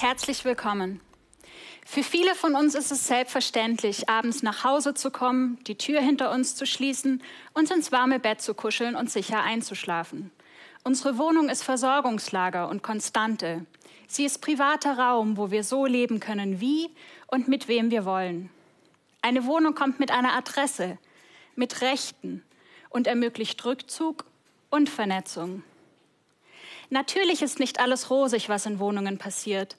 Herzlich willkommen. Für viele von uns ist es selbstverständlich, abends nach Hause zu kommen, die Tür hinter uns zu schließen, uns ins warme Bett zu kuscheln und sicher einzuschlafen. Unsere Wohnung ist Versorgungslager und Konstante. Sie ist privater Raum, wo wir so leben können, wie und mit wem wir wollen. Eine Wohnung kommt mit einer Adresse, mit Rechten und ermöglicht Rückzug und Vernetzung. Natürlich ist nicht alles rosig, was in Wohnungen passiert.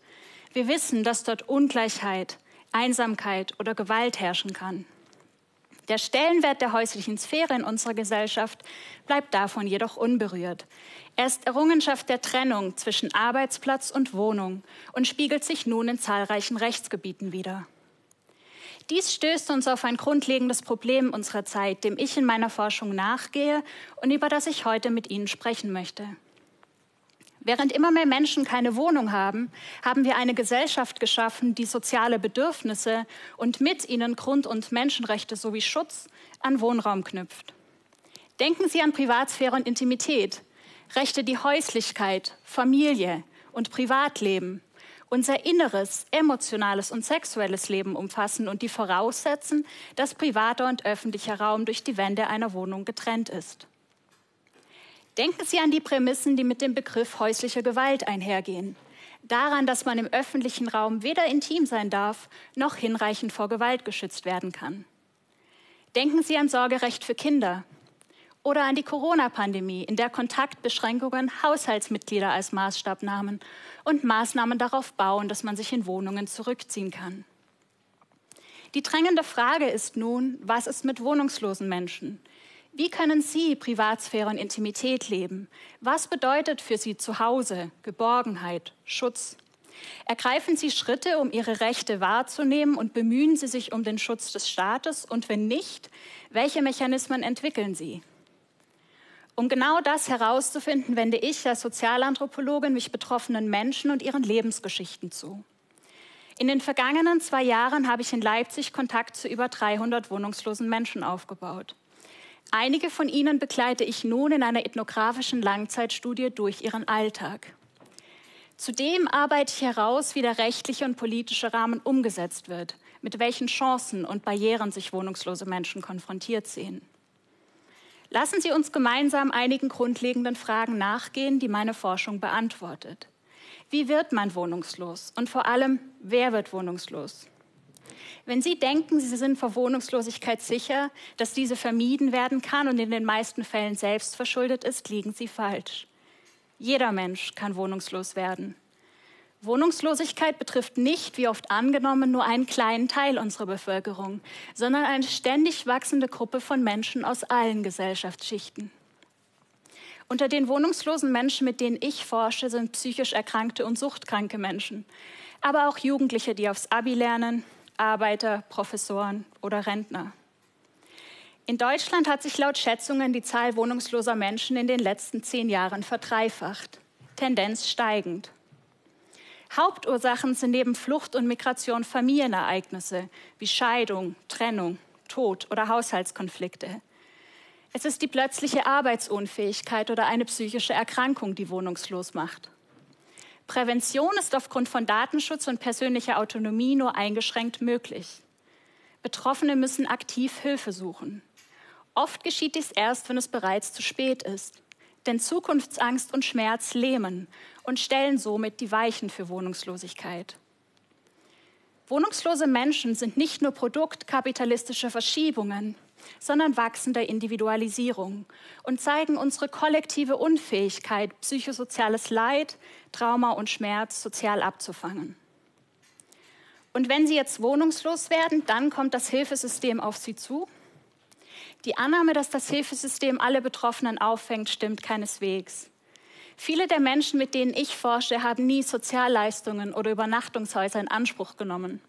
Wir wissen, dass dort Ungleichheit, Einsamkeit oder Gewalt herrschen kann. Der Stellenwert der häuslichen Sphäre in unserer Gesellschaft bleibt davon jedoch unberührt. Er ist Errungenschaft der Trennung zwischen Arbeitsplatz und Wohnung und spiegelt sich nun in zahlreichen Rechtsgebieten wider. Dies stößt uns auf ein grundlegendes Problem unserer Zeit, dem ich in meiner Forschung nachgehe und über das ich heute mit Ihnen sprechen möchte. Während immer mehr Menschen keine Wohnung haben, haben wir eine Gesellschaft geschaffen, die soziale Bedürfnisse und mit ihnen Grund- und Menschenrechte sowie Schutz an Wohnraum knüpft. Denken Sie an Privatsphäre und Intimität, Rechte, die Häuslichkeit, Familie und Privatleben, unser inneres, emotionales und sexuelles Leben umfassen und die voraussetzen, dass privater und öffentlicher Raum durch die Wände einer Wohnung getrennt ist. Denken Sie an die Prämissen, die mit dem Begriff häusliche Gewalt einhergehen. Daran, dass man im öffentlichen Raum weder intim sein darf, noch hinreichend vor Gewalt geschützt werden kann. Denken Sie an Sorgerecht für Kinder oder an die Corona-Pandemie, in der Kontaktbeschränkungen Haushaltsmitglieder als Maßstab nahmen und Maßnahmen darauf bauen, dass man sich in Wohnungen zurückziehen kann. Die drängende Frage ist nun, was ist mit wohnungslosen Menschen? Wie können Sie Privatsphäre und Intimität leben? Was bedeutet für Sie Zuhause, Geborgenheit, Schutz? Ergreifen Sie Schritte, um Ihre Rechte wahrzunehmen und bemühen Sie sich um den Schutz des Staates? Und wenn nicht, welche Mechanismen entwickeln Sie? Um genau das herauszufinden, wende ich als Sozialanthropologin mich betroffenen Menschen und ihren Lebensgeschichten zu. In den vergangenen zwei Jahren habe ich in Leipzig Kontakt zu über 300 wohnungslosen Menschen aufgebaut. Einige von ihnen begleite ich nun in einer ethnografischen Langzeitstudie durch ihren Alltag. Zudem arbeite ich heraus, wie der rechtliche und politische Rahmen umgesetzt wird, mit welchen Chancen und Barrieren sich wohnungslose Menschen konfrontiert sehen. Lassen Sie uns gemeinsam einigen grundlegenden Fragen nachgehen, die meine Forschung beantwortet. Wie wird man wohnungslos? Und vor allem, wer wird wohnungslos? Wenn Sie denken, Sie sind vor Wohnungslosigkeit sicher, dass diese vermieden werden kann und in den meisten Fällen selbst verschuldet ist, liegen Sie falsch. Jeder Mensch kann wohnungslos werden. Wohnungslosigkeit betrifft nicht, wie oft angenommen, nur einen kleinen Teil unserer Bevölkerung, sondern eine ständig wachsende Gruppe von Menschen aus allen Gesellschaftsschichten. Unter den wohnungslosen Menschen, mit denen ich forsche, sind psychisch erkrankte und suchtkranke Menschen, aber auch Jugendliche, die aufs Abi lernen, Arbeiter, Professoren oder Rentner. In Deutschland hat sich laut Schätzungen die Zahl wohnungsloser Menschen in den letzten zehn Jahren verdreifacht, Tendenz steigend. Hauptursachen sind neben Flucht und Migration Familienereignisse wie Scheidung, Trennung, Tod oder Haushaltskonflikte. Es ist die plötzliche Arbeitsunfähigkeit oder eine psychische Erkrankung, die wohnungslos macht. Prävention ist aufgrund von Datenschutz und persönlicher Autonomie nur eingeschränkt möglich. Betroffene müssen aktiv Hilfe suchen. Oft geschieht dies erst, wenn es bereits zu spät ist. Denn Zukunftsangst und Schmerz lähmen und stellen somit die Weichen für Wohnungslosigkeit. Wohnungslose Menschen sind nicht nur Produkt kapitalistischer Verschiebungen, sondern wachsender Individualisierung und zeigen unsere kollektive Unfähigkeit, psychosoziales Leid, Trauma und Schmerz sozial abzufangen. Und wenn Sie jetzt wohnungslos werden, dann kommt das Hilfesystem auf Sie zu. Die Annahme, dass das Hilfesystem alle Betroffenen auffängt, stimmt keineswegs. Viele der Menschen, mit denen ich forsche, haben nie Sozialleistungen oder Übernachtungshäuser in Anspruch genommen.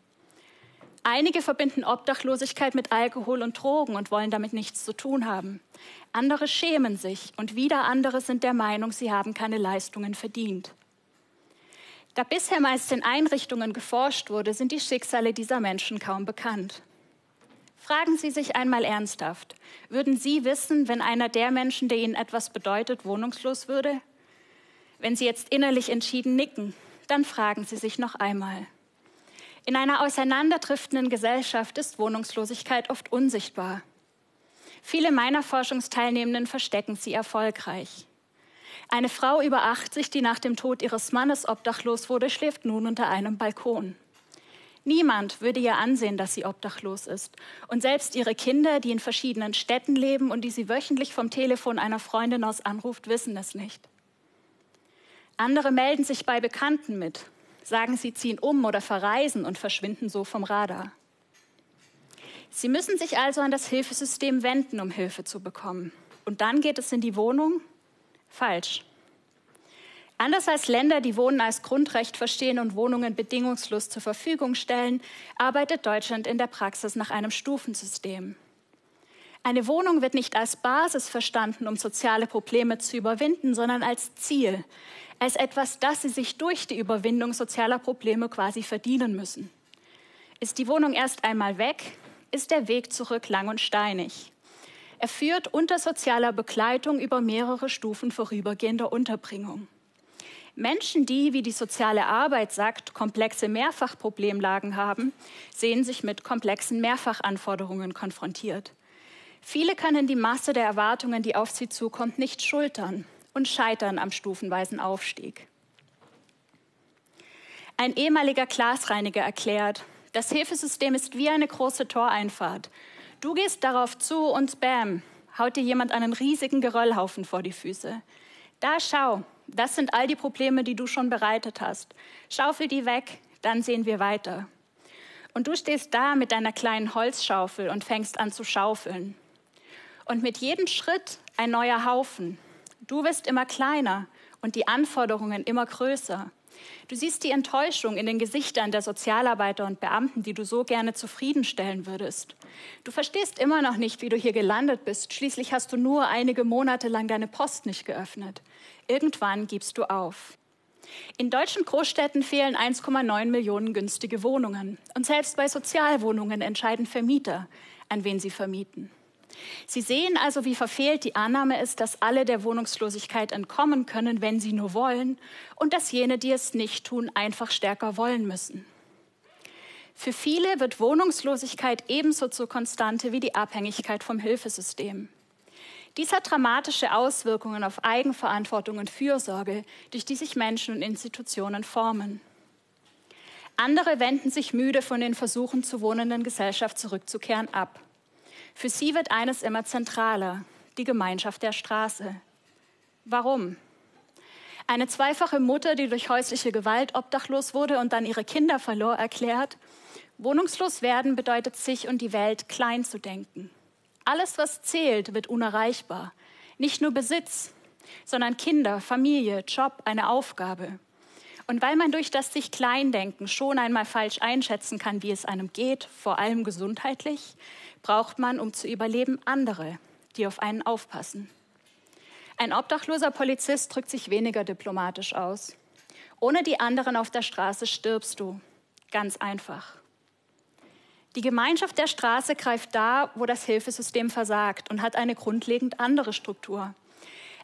Einige verbinden Obdachlosigkeit mit Alkohol und Drogen und wollen damit nichts zu tun haben. Andere schämen sich und wieder andere sind der Meinung, sie haben keine Leistungen verdient. Da bisher meist in Einrichtungen geforscht wurde, sind die Schicksale dieser Menschen kaum bekannt. Fragen Sie sich einmal ernsthaft, würden Sie wissen, wenn einer der Menschen, der Ihnen etwas bedeutet, wohnungslos würde? Wenn Sie jetzt innerlich entschieden nicken, dann fragen Sie sich noch einmal. In einer auseinanderdriftenden Gesellschaft ist Wohnungslosigkeit oft unsichtbar. Viele meiner Forschungsteilnehmenden verstecken sie erfolgreich. Eine Frau über 80, die nach dem Tod ihres Mannes obdachlos wurde, schläft nun unter einem Balkon. Niemand würde ihr ansehen, dass sie obdachlos ist. Und selbst ihre Kinder, die in verschiedenen Städten leben und die sie wöchentlich vom Telefon einer Freundin aus anruft, wissen es nicht. Andere melden sich bei Bekannten mit, sagen, sie ziehen um oder verreisen und verschwinden so vom Radar. Sie müssen sich also an das Hilfesystem wenden, um Hilfe zu bekommen. Und dann geht es in die Wohnung? Falsch. Anders als Länder, die Wohnen als Grundrecht verstehen und Wohnungen bedingungslos zur Verfügung stellen, arbeitet Deutschland in der Praxis nach einem Stufensystem. Eine Wohnung wird nicht als Basis verstanden, um soziale Probleme zu überwinden, sondern als Ziel, als etwas, das sie sich durch die Überwindung sozialer Probleme quasi verdienen müssen. Ist die Wohnung erst einmal weg, ist der Weg zurück lang und steinig. Er führt unter sozialer Begleitung über mehrere Stufen vorübergehender Unterbringung. Menschen, die, wie die soziale Arbeit sagt, komplexe Mehrfachproblemlagen haben, sehen sich mit komplexen Mehrfachanforderungen konfrontiert. Viele können die Masse der Erwartungen, die auf sie zukommt, nicht schultern und scheitern am stufenweisen Aufstieg. Ein ehemaliger Glasreiniger erklärt, das Hilfesystem ist wie eine große Toreinfahrt. Du gehst darauf zu und bam, haut dir jemand einen riesigen Geröllhaufen vor die Füße. Da schau, das sind all die Probleme, die du schon bereitet hast. Schaufel die weg, dann sehen wir weiter. Und du stehst da mit deiner kleinen Holzschaufel und fängst an zu schaufeln. Und mit jedem Schritt ein neuer Haufen. Du wirst immer kleiner und die Anforderungen immer größer. Du siehst die Enttäuschung in den Gesichtern der Sozialarbeiter und Beamten, die du so gerne zufriedenstellen würdest. Du verstehst immer noch nicht, wie du hier gelandet bist. Schließlich hast du nur einige Monate lang deine Post nicht geöffnet. Irgendwann gibst du auf. In deutschen Großstädten fehlen 1,9 Millionen günstige Wohnungen. Und selbst bei Sozialwohnungen entscheiden Vermieter, an wen sie vermieten. Sie sehen also, wie verfehlt die Annahme ist, dass alle der Wohnungslosigkeit entkommen können, wenn sie nur wollen, und dass jene, die es nicht tun, einfach stärker wollen müssen. Für viele wird Wohnungslosigkeit ebenso zur Konstante wie die Abhängigkeit vom Hilfesystem. Dies hat dramatische Auswirkungen auf Eigenverantwortung und Fürsorge, durch die sich Menschen und Institutionen formen. Andere wenden sich müde von den Versuchen zur wohnenden Gesellschaft zurückzukehren ab. Für sie wird eines immer zentraler, die Gemeinschaft der Straße. Warum? Eine zweifache Mutter, die durch häusliche Gewalt obdachlos wurde und dann ihre Kinder verlor, erklärt, wohnungslos werden bedeutet sich und die Welt klein zu denken. Alles, was zählt, wird unerreichbar. Nicht nur Besitz, sondern Kinder, Familie, Job, eine Aufgabe. Und weil man durch das sich Kleindenken schon einmal falsch einschätzen kann, wie es einem geht, vor allem gesundheitlich, braucht man, um zu überleben, andere, die auf einen aufpassen. Ein obdachloser Polizist drückt sich weniger diplomatisch aus. Ohne die anderen auf der Straße stirbst du. Ganz einfach. Die Gemeinschaft der Straße greift da, wo das Hilfesystem versagt und hat eine grundlegend andere Struktur.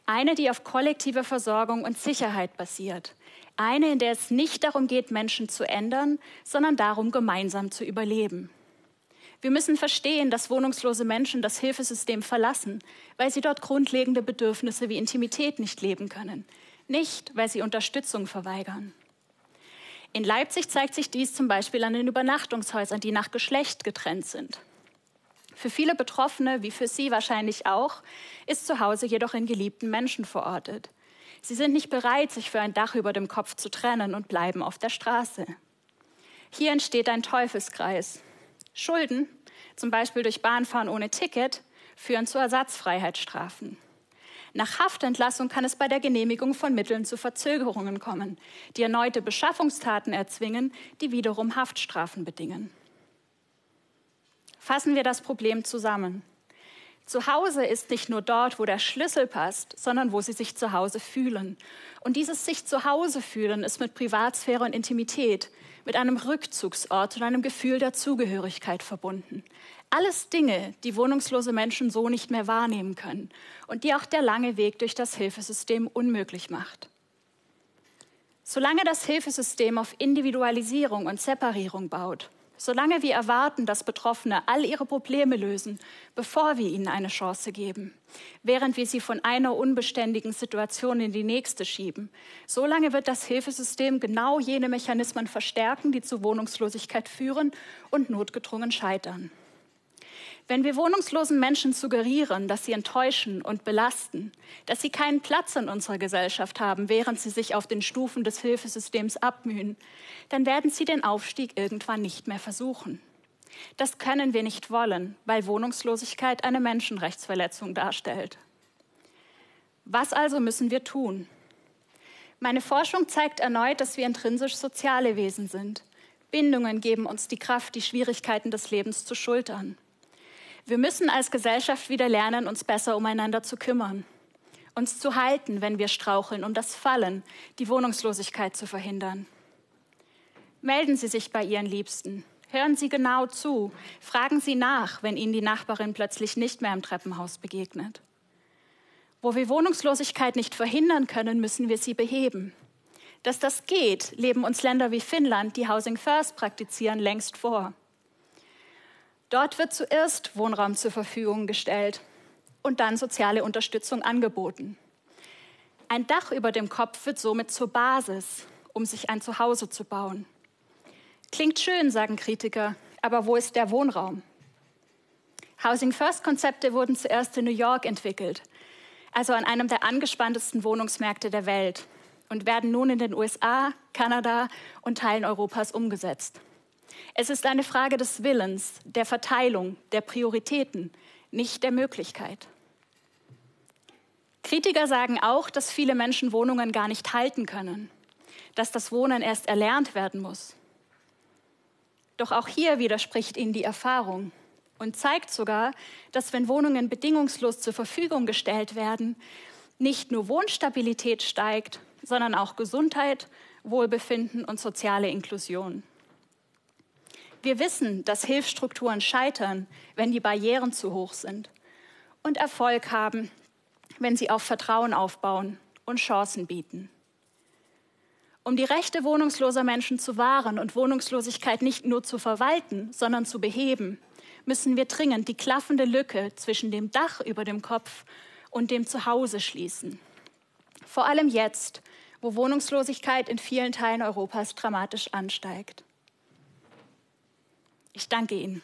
Eine, die auf kollektive Versorgung und Sicherheit basiert. Eine, in der es nicht darum geht, Menschen zu ändern, sondern darum, gemeinsam zu überleben. Wir müssen verstehen, dass wohnungslose Menschen das Hilfesystem verlassen, weil sie dort grundlegende Bedürfnisse wie Intimität nicht leben können, nicht weil sie Unterstützung verweigern. In Leipzig zeigt sich dies zum Beispiel an den Übernachtungshäusern, die nach Geschlecht getrennt sind. Für viele Betroffene, wie für Sie wahrscheinlich auch, ist zu Hause jedoch in geliebten Menschen verortet. Sie sind nicht bereit, sich für ein Dach über dem Kopf zu trennen und bleiben auf der Straße. Hier entsteht ein Teufelskreis. Schulden, zum Beispiel durch Bahnfahren ohne Ticket, führen zu Ersatzfreiheitsstrafen. Nach Haftentlassung kann es bei der Genehmigung von Mitteln zu Verzögerungen kommen, die erneute Beschaffungstaten erzwingen, die wiederum Haftstrafen bedingen. Fassen wir das Problem zusammen. Zu Hause ist nicht nur dort, wo der Schlüssel passt, sondern wo sie sich zu Hause fühlen. Und dieses sich zu Hause fühlen ist mit Privatsphäre und Intimität, mit einem Rückzugsort und einem Gefühl der Zugehörigkeit verbunden. Alles Dinge, die wohnungslose Menschen so nicht mehr wahrnehmen können und die auch der lange Weg durch das Hilfesystem unmöglich macht. Solange das Hilfesystem auf Individualisierung und Separierung baut, solange wir erwarten, dass Betroffene all ihre Probleme lösen, bevor wir ihnen eine Chance geben, während wir sie von einer unbeständigen Situation in die nächste schieben, solange wird das Hilfesystem genau jene Mechanismen verstärken, die zu Wohnungslosigkeit führen und notgedrungen scheitern. Wenn wir wohnungslosen Menschen suggerieren, dass sie enttäuschen und belasten, dass sie keinen Platz in unserer Gesellschaft haben, während sie sich auf den Stufen des Hilfesystems abmühen, dann werden sie den Aufstieg irgendwann nicht mehr versuchen. Das können wir nicht wollen, weil Wohnungslosigkeit eine Menschenrechtsverletzung darstellt. Was also müssen wir tun? Meine Forschung zeigt erneut, dass wir intrinsisch soziale Wesen sind. Bindungen geben uns die Kraft, die Schwierigkeiten des Lebens zu schultern. Wir müssen als Gesellschaft wieder lernen, uns besser umeinander zu kümmern, uns zu halten, wenn wir straucheln, um das Fallen, die Wohnungslosigkeit zu verhindern. Melden Sie sich bei Ihren Liebsten. Hören Sie genau zu. Fragen Sie nach, wenn Ihnen die Nachbarin plötzlich nicht mehr im Treppenhaus begegnet. Wo wir Wohnungslosigkeit nicht verhindern können, müssen wir sie beheben. Dass das geht, leben uns Länder wie Finnland, die Housing First praktizieren, längst vor. Dort wird zuerst Wohnraum zur Verfügung gestellt und dann soziale Unterstützung angeboten. Ein Dach über dem Kopf wird somit zur Basis, um sich ein Zuhause zu bauen. Klingt schön, sagen Kritiker, aber wo ist der Wohnraum? Housing First Konzepte wurden zuerst in New York entwickelt, also an einem der angespanntesten Wohnungsmärkte der Welt und werden nun in den USA, Kanada und Teilen Europas umgesetzt. Es ist eine Frage des Willens, der Verteilung, der Prioritäten, nicht der Möglichkeit. Kritiker sagen auch, dass viele Menschen Wohnungen gar nicht halten können, dass das Wohnen erst erlernt werden muss. Doch auch hier widerspricht ihnen die Erfahrung und zeigt sogar, dass wenn Wohnungen bedingungslos zur Verfügung gestellt werden, nicht nur Wohnstabilität steigt, sondern auch Gesundheit, Wohlbefinden und soziale Inklusion. Wir wissen, dass Hilfsstrukturen scheitern, wenn die Barrieren zu hoch sind und Erfolg haben, wenn sie auf Vertrauen aufbauen und Chancen bieten. Um die Rechte wohnungsloser Menschen zu wahren und Wohnungslosigkeit nicht nur zu verwalten, sondern zu beheben, müssen wir dringend die klaffende Lücke zwischen dem Dach über dem Kopf und dem Zuhause schließen. Vor allem jetzt, wo Wohnungslosigkeit in vielen Teilen Europas dramatisch ansteigt. Ich danke Ihnen.